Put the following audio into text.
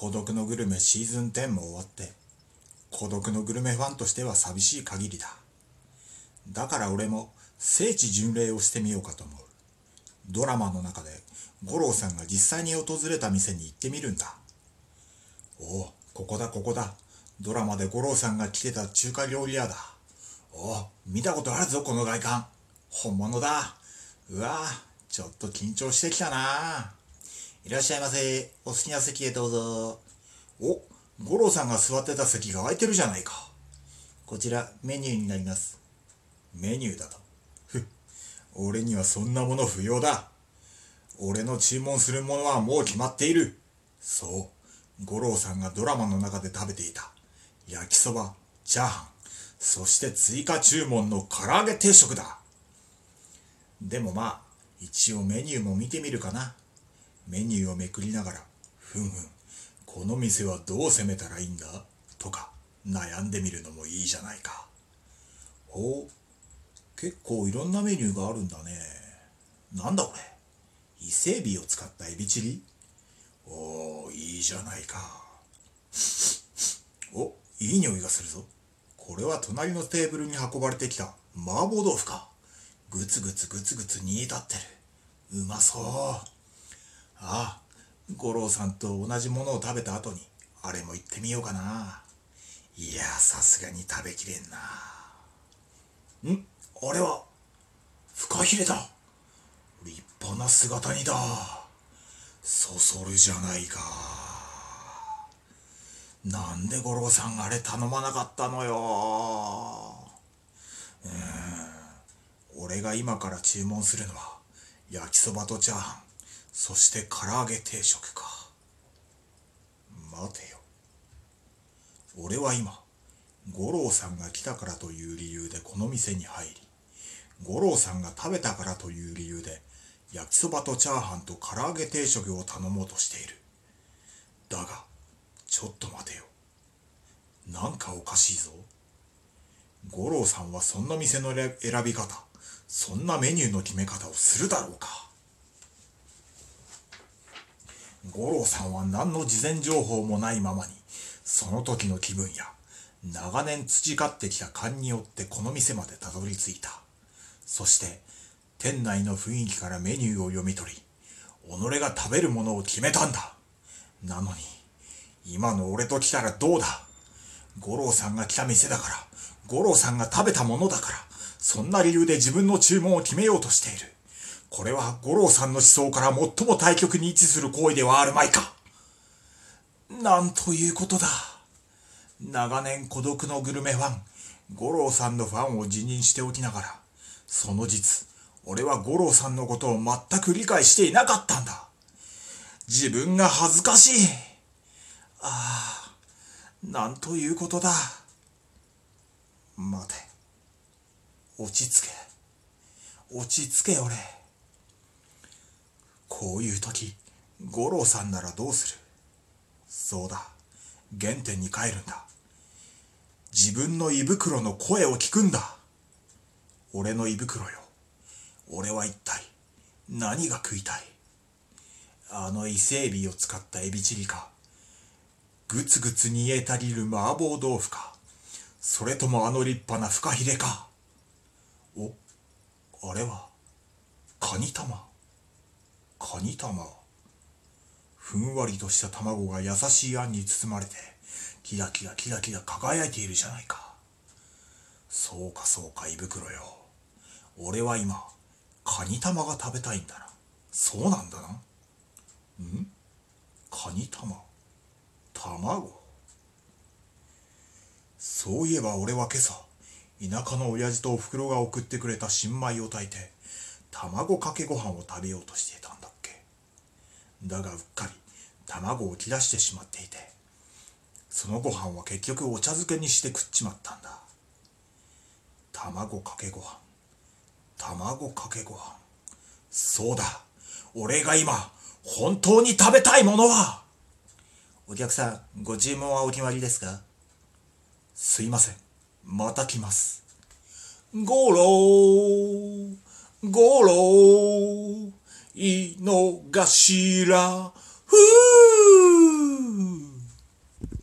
孤独のグルメシーズン10も終わって、孤独のグルメファンとしては寂しい限りだ。だから俺も聖地巡礼をしてみようかと思う。ドラマの中で五郎さんが実際に訪れた店に行ってみるんだ。おお、ここだここだ。ドラマで五郎さんが来てた中華料理屋だ。おお、見たことあるぞこの外観。本物だ。うわちょっと緊張してきたないらっしゃいませ。お好きな席へどうぞ。お、五郎さんが座ってた席が空いてるじゃないか。こちらメニューになります。メニューだと。ふっ、俺にはそんなもの不要だ。俺の注文するものはもう決まっている。そう、五郎さんがドラマの中で食べていた。焼きそば、チャーハン、そして追加注文の唐揚げ定食だ。でもまあ、一応メニューも見てみるかな。メニューをめくりながら、ふんふん、この店はどう攻めたらいいんだ？とか、悩んでみるのもいいじゃないか。ほう、結構いろんなメニューがあるんだね。なんだこれ？伊勢海老を使ったエビチリ？おー、いいじゃないか。お、いい匂いがするぞ。これは隣のテーブルに運ばれてきた麻婆豆腐か。ぐつぐつぐつぐつ煮え立ってる。うまそう。ああ、五郎さんと同じものを食べた後に、あれも行ってみようかな。いや、さすがに食べきれんな。ん？あれは、フカヒレだ。立派な姿にだ。そそるじゃないか。なんで五郎さんあれ頼まなかったのよ。うん。俺が今から注文するのは、焼きそばとチャーハン、そして唐揚げ定食か。待てよ。俺は今、五郎さんが来たからという理由でこの店に入り、五郎さんが食べたからという理由で、焼きそばとチャーハンと唐揚げ定食を頼もうとしている。だが、ちょっと待てよ。なんかおかしいぞ。五郎さんはそんな店の選び方、そんなメニューの決め方をするだろうか。五郎さんは何の事前情報もないままに、その時の気分や、長年培ってきた勘によってこの店までたどり着いた。そして、店内の雰囲気からメニューを読み取り、己が食べるものを決めたんだ。なのに、今の俺と来たらどうだ？五郎さんが来た店だから、五郎さんが食べたものだから、そんな理由で自分の注文を決めようとしている。これは五郎さんの思想から最も対極に位置する行為ではあるまいか。なんということだ。長年孤独のグルメファン、五郎さんのファンを辞任しておきながら、その実、俺は五郎さんのことを全く理解していなかったんだ。自分が恥ずかしい。ああ、なんということだ。待て。落ち着け。落ち着け、俺。こういう時、五郎さんならどうする？そうだ。原点に帰るんだ。自分の胃袋の声を聞くんだ。俺の胃袋よ。俺は一体何が食いたい？あの伊勢エビを使ったエビチリか。ぐつぐつ煮えたりる麻婆豆腐か。それともあの立派なフカヒレか。お、あれは、カニ玉。カニ玉。ふんわりとした卵が優しいあんに包まれて、キラキラキラキラ輝いているじゃないか。そうかそうか胃袋よ。俺は今、カニ玉が食べたいんだな。そうなんだな。ん？カニ玉。卵？そういえば俺は今朝、田舎の親父とお袋が送ってくれた新米を炊いて、卵かけご飯を食べようとしていた。だがうっかり卵を切らしてしまっていて、そのご飯は結局お茶漬けにして食っちまったんだ。卵かけご飯。卵かけご飯。そうだ。俺が今、本当に食べたいものはお客さん、ご注文はお決まりですか？すいません。また来ます。ゴロー、ゴロー、いのがしら、ふー